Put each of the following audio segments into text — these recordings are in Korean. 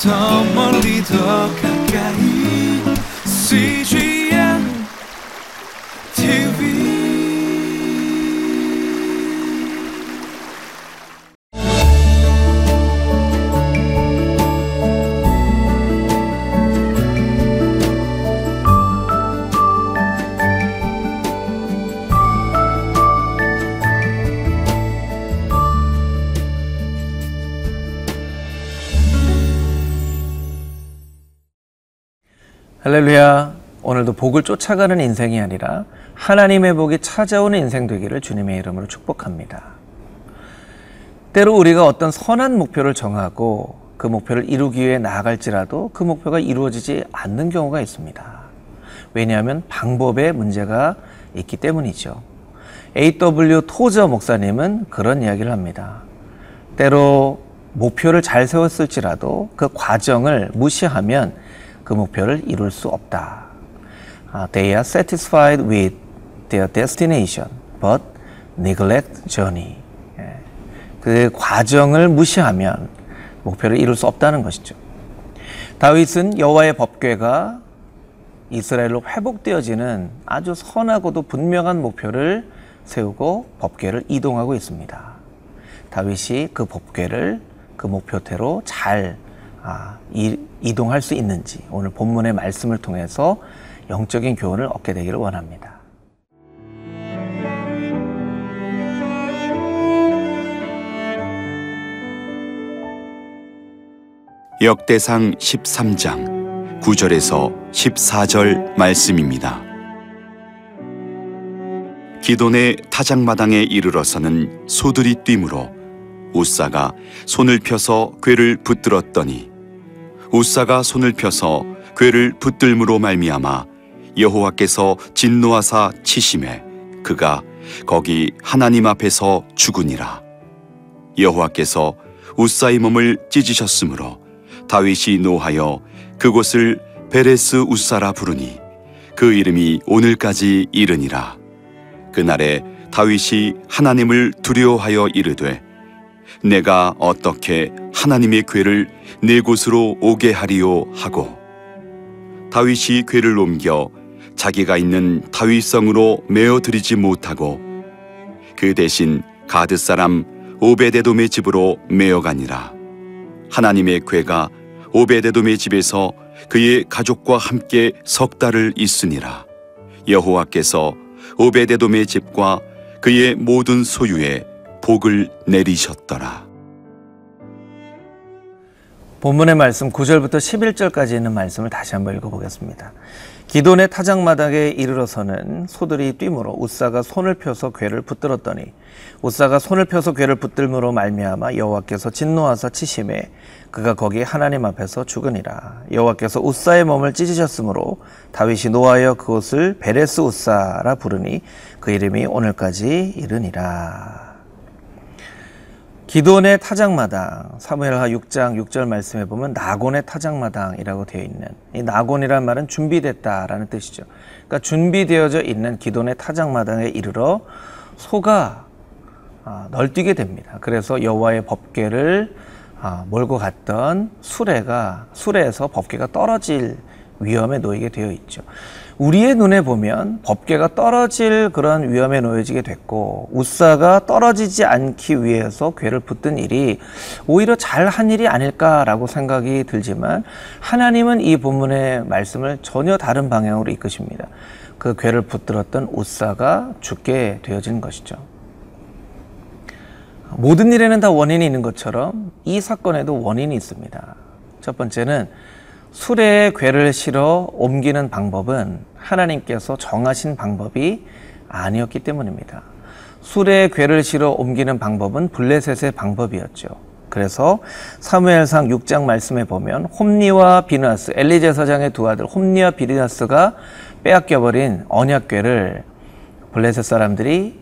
더 멀리 더 가 할렐루야. 오늘도 복을 쫓아가는 인생이 아니라 하나님의 복이 찾아오는 인생 되기를 주님의 이름으로 축복합니다. 때로 우리가 어떤 선한 목표를 정하고 그 목표를 이루기 위해 나아갈지라도 그 목표가 이루어지지 않는 경우가 있습니다. 왜냐하면 방법에 문제가 있기 때문이죠. A.W. 토저 목사님은 그런 이야기를 합니다. 때로 목표를 잘 세웠을지라도 그 과정을 무시하면 그 목표를 이룰 수 없다. 아, they are satisfied with their destination, but neglect journey. 예. 그 과정을 무시하면 목표를 이룰 수 없다는 것이죠. 다윗은 여호와의 법궤가 이스라엘로 회복되어지는 아주 선하고도 분명한 목표를 세우고 법궤를 이동하고 있습니다. 다윗이 그 법궤를 그 목표대로 잘 아, 이, 이동할 수 있는지 오늘 본문의 말씀을 통해서 영적인 교훈을 얻게 되기를 원합니다. 역대상 13장 9절에서 14절 말씀입니다. 기돈의 타작마당에 이르러서는 소들이 뛰므로 우사가 손을 펴서 궤를 붙들었더니 우사가 손을 펴서 궤를 붙들므로 말미암아 여호와께서 진노하사 치심에 그가 거기 하나님 앞에서 죽으니라. 여호와께서 우사의 몸을 찢으셨으므로 다윗이 노하여 그곳을 베레스 우사라 부르니 그 이름이 오늘까지 이르니라. 그날에 다윗이 하나님을 두려워하여 이르되 내가 어떻게 하나님의 궤를 내 곳으로 오게 하리요 하고 다윗이 궤를 옮겨 자기가 있는 다윗성으로 메어 드리지 못하고 그 대신 가드 사람 오베데돔의 집으로 메어 가니라. 하나님의 궤가 오베데돔의 집에서 그의 가족과 함께 석 달을 있으니라. 여호와께서 오베데돔의 집과 그의 모든 소유에 복을 내리셨더라. 본문의 말씀 9절부터 11절까지 있는 말씀을 다시 한번 읽어보겠습니다. 기돈의 타작마당에 이르러서는 소들이 뛰므로 우사가 손을 펴서 궤를 붙들었더니 우사가 손을 펴서 궤를 붙들므로 말미암아 여호와께서 진노하사 치심에 그가 거기 하나님 앞에서 죽으니라 여호와께서 우사의 몸을 찢으셨으므로 다윗이 노하여 그곳을 베레스 우사라 부르니 그 이름이 오늘까지 이르니라 기돈의 타작마당 사무엘하 6장 6절 말씀에 보면 나곤의 타작마당이라고 되어 있는 이 나곤이란 말은 준비됐다라는 뜻이죠. 그러니까 준비되어져 있는 기돈의 타작마당에 이르러 소가 아, 널뛰게 됩니다. 그래서 여호와의 법궤를 아, 몰고 갔던 수레가 수레에서 법궤가 떨어질 위험에 놓이게 되어 있죠. 우리의 눈에 보면 법궤가 떨어질 그런 위험에 놓여지게 됐고 우사가 떨어지지 않기 위해서 궤를 붙든 일이 오히려 잘 한 일이 아닐까라고 생각이 들지만 하나님은 이 본문의 말씀을 전혀 다른 방향으로 이끄십니다. 그 궤를 붙들었던 우사가 죽게 되어진 것이죠. 모든 일에는 다 원인이 있는 것처럼 이 사건에도 원인이 있습니다. 첫 번째는 수레에 궤를 실어 옮기는 방법은 하나님께서 정하신 방법이 아니었기 때문입니다. 수레에 궤를 실어 옮기는 방법은 블레셋의 방법이었죠. 그래서 사무엘상 6장 말씀에 보면 홈니와 비나스, 엘리제 사장의 두 아들 홈니와 비나스가 빼앗겨버린 언약궤를 블레셋 사람들이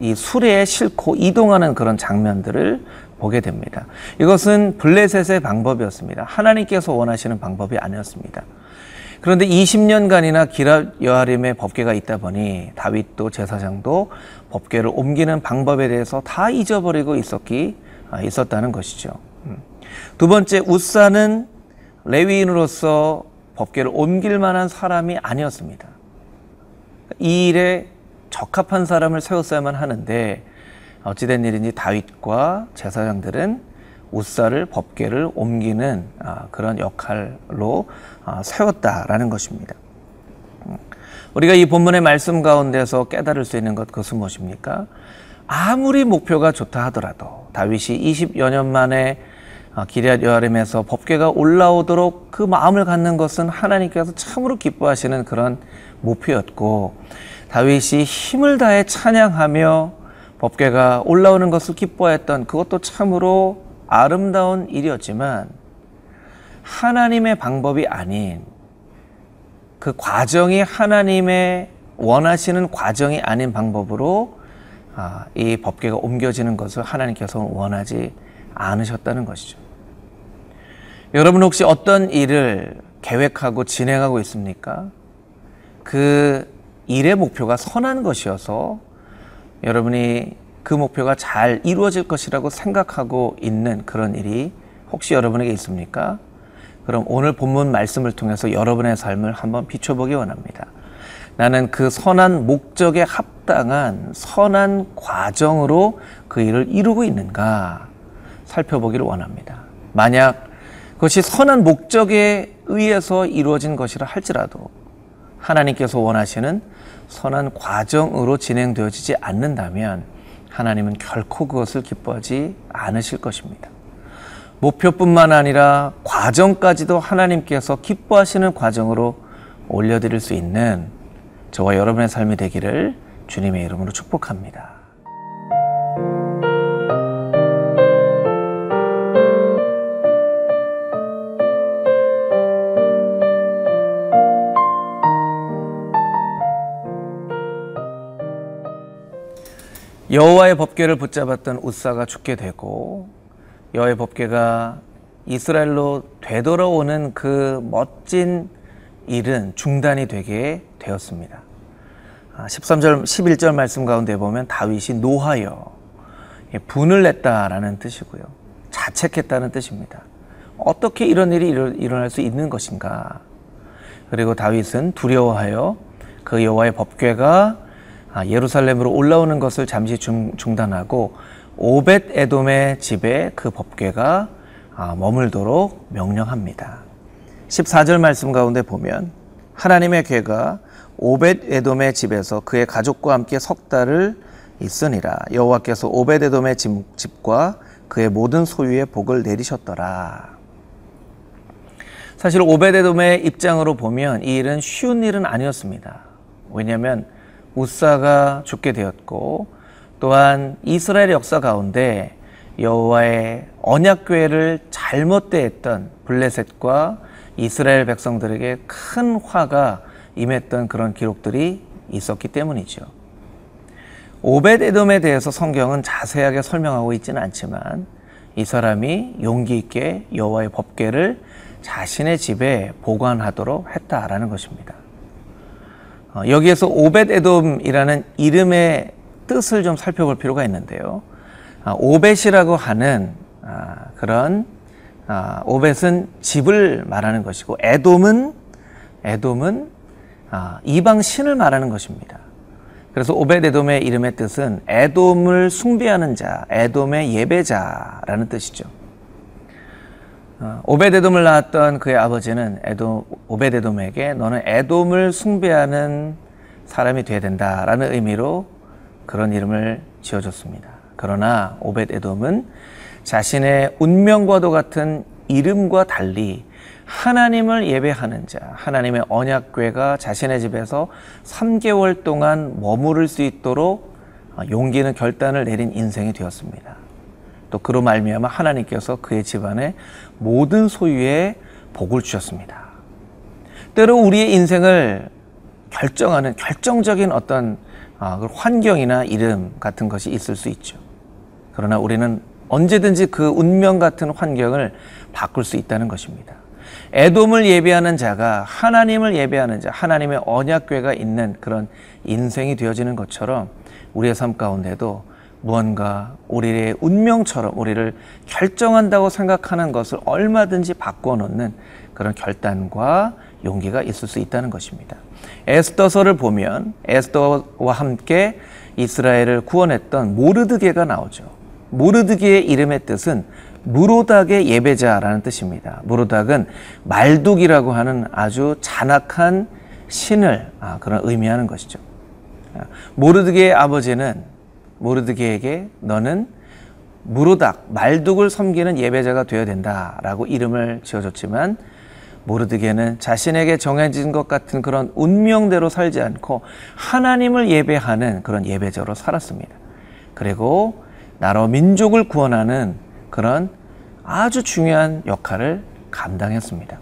이 수레에 싣고 이동하는 그런 장면들을 보게 됩니다. 이것은 블레셋의 방법이었습니다. 하나님께서 원하시는 방법이 아니었습니다. 그런데 20년간이나 기랍 여하림의 법궤가 있다 보니 다윗도 제사장도 법궤를 옮기는 방법에 대해서 다 잊어버리고 있었기 아, 있었다는 것이죠. 음. 두 번째 우사는 레위인으로서 법궤를 옮길 만한 사람이 아니었습니다. 이 일에 적합한 사람을 세웠어야만 하는데 어찌된 일인지 다윗과 제사장들은 우사를 법궤를 옮기는 아, 그런 역할로 아, 세웠다라는 것입니다. 음. 우리가 이 본문의 말씀 가운데서 깨달을 수 있는 것 그것은 무엇입니까? 아무리 목표가 좋다 하더라도 다윗이 20여 년 만에 아, 기리앗 여아림에서 법궤가 올라오도록 그 마음을 갖는 것은 하나님께서 참으로 기뻐하시는 그런 목표였고 다윗이 힘을 다해 찬양하며 법궤가 올라오는 것을 기뻐했던 그것도 참으로 아름다운 일이었지만 하나님의 방법이 아닌 그 과정이 하나님의 원하시는 과정이 아닌 방법으로 아, 이 법궤가 옮겨지는 것을 하나님께서 원하지 않으셨다는 것이죠. 여러분 혹시 어떤 일을 계획하고 진행하고 있습니까? 그 일의 목표가 선한 것이어서 여러분이 그 목표가 잘 이루어질 것이라고 생각하고 있는 그런 일이 혹시 여러분에게 있습니까? 그럼 오늘 본문 말씀을 통해서 여러분의 삶을 한번 비춰보기 원합니다. 나는 그 선한 목적에 합당한 선한 과정으로 그 일을 이루고 있는가 살펴보기를 원합니다. 만약 그것이 선한 목적에 의해서 이루어진 것이라 할지라도 하나님께서 원하시는 선한 과정으로 진행되어지지 않는다면 하나님은 결코 그것을 기뻐하지 않으실 것입니다. 목표뿐만 아니라 과정까지도 하나님께서 기뻐하시는 과정으로 올려드릴 수 있는 저와 여러분의 삶이 되기를 주님의 이름으로 축복합니다. 여호와의 법궤를 붙잡았던 우사가 죽게 되고 여호와의 법궤가 이스라엘로 되돌아오는 그 멋진 일은 중단이 되게 되었습니다. 13절, 11절 말씀 가운데 보면 다윗이 노하여 분을 냈다라는 뜻이고요. 자책했다는 뜻입니다. 어떻게 이런 일이 일어날 수 있는 것인가? 그리고 다윗은 두려워하여 그 여호와의 법궤가 예루살렘으로 올라오는 것을 잠시 중단하고 오벳 에돔의 집에 그 법궤가 머물도록 명령합니다. 14절 말씀 가운데 보면 하나님의 궤가 오벳 에돔의 집에서 그의 가족과 함께 석 달을 있으니라 여호와께서 오벳 에돔의 집과 그의 모든 소유의 복을 내리셨더라. 사실 오벳 에돔의 입장으로 보면 이 일은 쉬운 일은 아니었습니다. 왜냐하면 우사가 죽게 되었고 또한 이스라엘 역사 가운데 여호와의 언약궤를 잘못 대했던 블레셋과 이스라엘 백성들에게 큰 화가 임했던 그런 기록들이 있었기 때문이죠. 오벳 에돔에 대해서 성경은 자세하게 설명하고 있지는 않지만 이 사람이 용기 있게 여호와의 법궤를 자신의 집에 보관하도록 했다라는 것입니다. 어, 여기에서 오벳 에돔이라는 이름의 뜻을 좀 살펴볼 필요가 있는데요. 아, 오벳이라고 하는 아, 그런 아, 오벳은 집을 말하는 것이고 에돔은 에돔은 이방 신을 말하는 것입니다. 그래서 오벳 에돔의 이름의 뜻은 에돔을 숭배하는 자, 에돔의 예배자라는 뜻이죠. 어, 오베데돔을 낳았던 그의 아버지는 에돔, 오베데돔에게 너는 에돔을 숭배하는 사람이 되어야 된다라는 의미로 그런 이름을 지어줬습니다. 그러나 오베데돔은 자신의 운명과도 같은 이름과 달리 하나님을 예배하는 자, 하나님의 언약궤가 자신의 집에서 3개월 동안 머무를 수 있도록 용기 있는 결단을 내린 인생이 되었습니다. 또 그로 말미암아 하나님께서 그의 집안에 모든 소유에 복을 주셨습니다. 때로 우리의 인생을 결정하는 결정적인 어떤 아, 그 환경이나 이름 같은 것이 있을 수 있죠. 그러나 우리는 언제든지 그 운명 같은 환경을 바꿀 수 있다는 것입니다. 애돔을 예배하는 자가 하나님을 예배하는 자, 하나님의 언약궤가 있는 그런 인생이 되어지는 것처럼 우리의 삶 가운데도 무언가 우리의 운명처럼 우리를 결정한다고 생각하는 것을 얼마든지 바꿔놓는 그런 결단과 용기가 있을 수 있다는 것입니다. 에스더서를 보면 에스더와 함께 이스라엘을 구원했던 모르드게가 나오죠. 모르드게의 이름의 뜻은 무로닥의 예배자라는 뜻입니다. 무로닥은 말뚝이라고 하는 아주 잔악한 신을 아, 그런 의미하는 것이죠. 아, 모르드게의 아버지는 모르드게에게 너는 무로닥 말뚝을 섬기는 예배자가 되어야 된다라고 이름을 지어줬지만 모르드게는 자신에게 정해진 것 같은 그런 운명대로 살지 않고 하나님을 예배하는 그런 예배자로 살았습니다. 그리고 나라 민족을 구원하는 그런 아주 중요한 역할을 감당했습니다.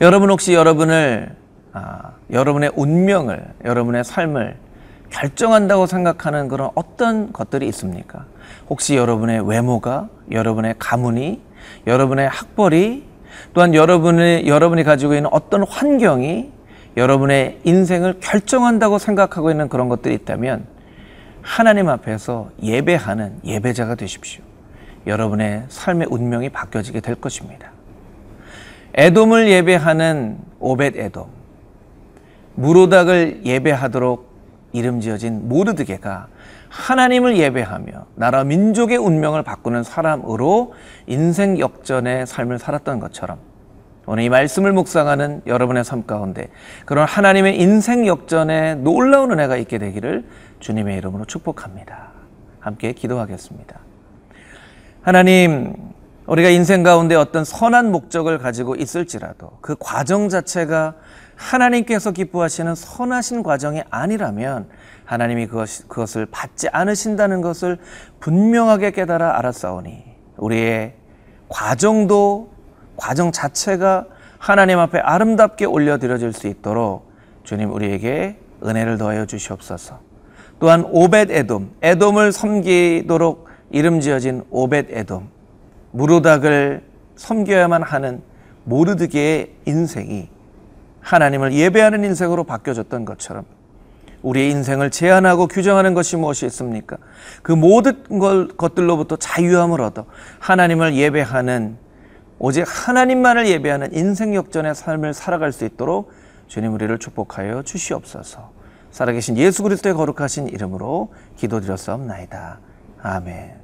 여러분 혹시 여러분을 아, 여러분의 운명을 여러분의 삶을 결정한다고 생각하는 그런 어떤 것들이 있습니까? 혹시 여러분의 외모가 여러분의 가문이 여러분의 학벌이 또한 여러분의 여러분이 가지고 있는 어떤 환경이 여러분의 인생을 결정한다고 생각하고 있는 그런 것들이 있다면 하나님 앞에서 예배하는 예배자가 되십시오. 여러분의 삶의 운명이 바뀌어지게 될 것입니다. 에돔을 예배하는 오벳 에돔, 무로닥을 예배하도록 이름 지어진 모르드게가 하나님을 예배하며 나라 민족의 운명을 바꾸는 사람으로 인생 역전의 삶을 살았던 것처럼 오늘 이 말씀을 묵상하는 여러분의 삶 가운데 그런 하나님의 인생 역전에 놀라운 은혜가 있게 되기를 주님의 이름으로 축복합니다. 함께 기도하겠습니다. 하나님, 우리가 인생 가운데 어떤 선한 목적을 가지고 있을지라도 그 과정 자체가 하나님께서 기뻐하시는 선하신 과정이 아니라면 하나님이 그것, 그것을 받지 않으신다는 것을 분명하게 깨달아 알았사오니 우리의 과정도 과정 자체가 하나님 앞에 아름답게 올려드려질 수 있도록 주님 우리에게 은혜를 더하여 주시옵소서. 또한 오벳 에돔, 에돔을 섬기도록 이름 지어진 오벳 에돔, 무로닥을 섬겨야만 하는 모르드게의 인생이 하나님을 예배하는 인생으로 바뀌어졌던 것처럼 우리의 인생을 제한하고 규정하는 것이 무엇이 있습니까? 그 모든 것들로부터 자유함을 얻어 하나님을 예배하는 오직 하나님만을 예배하는 인생 역전의 삶을 살아갈 수 있도록 주님 우리를 축복하여 주시옵소서. 살아계신 예수 그리스도의 거룩하신 이름으로 기도드렸사옵나이다. 아멘.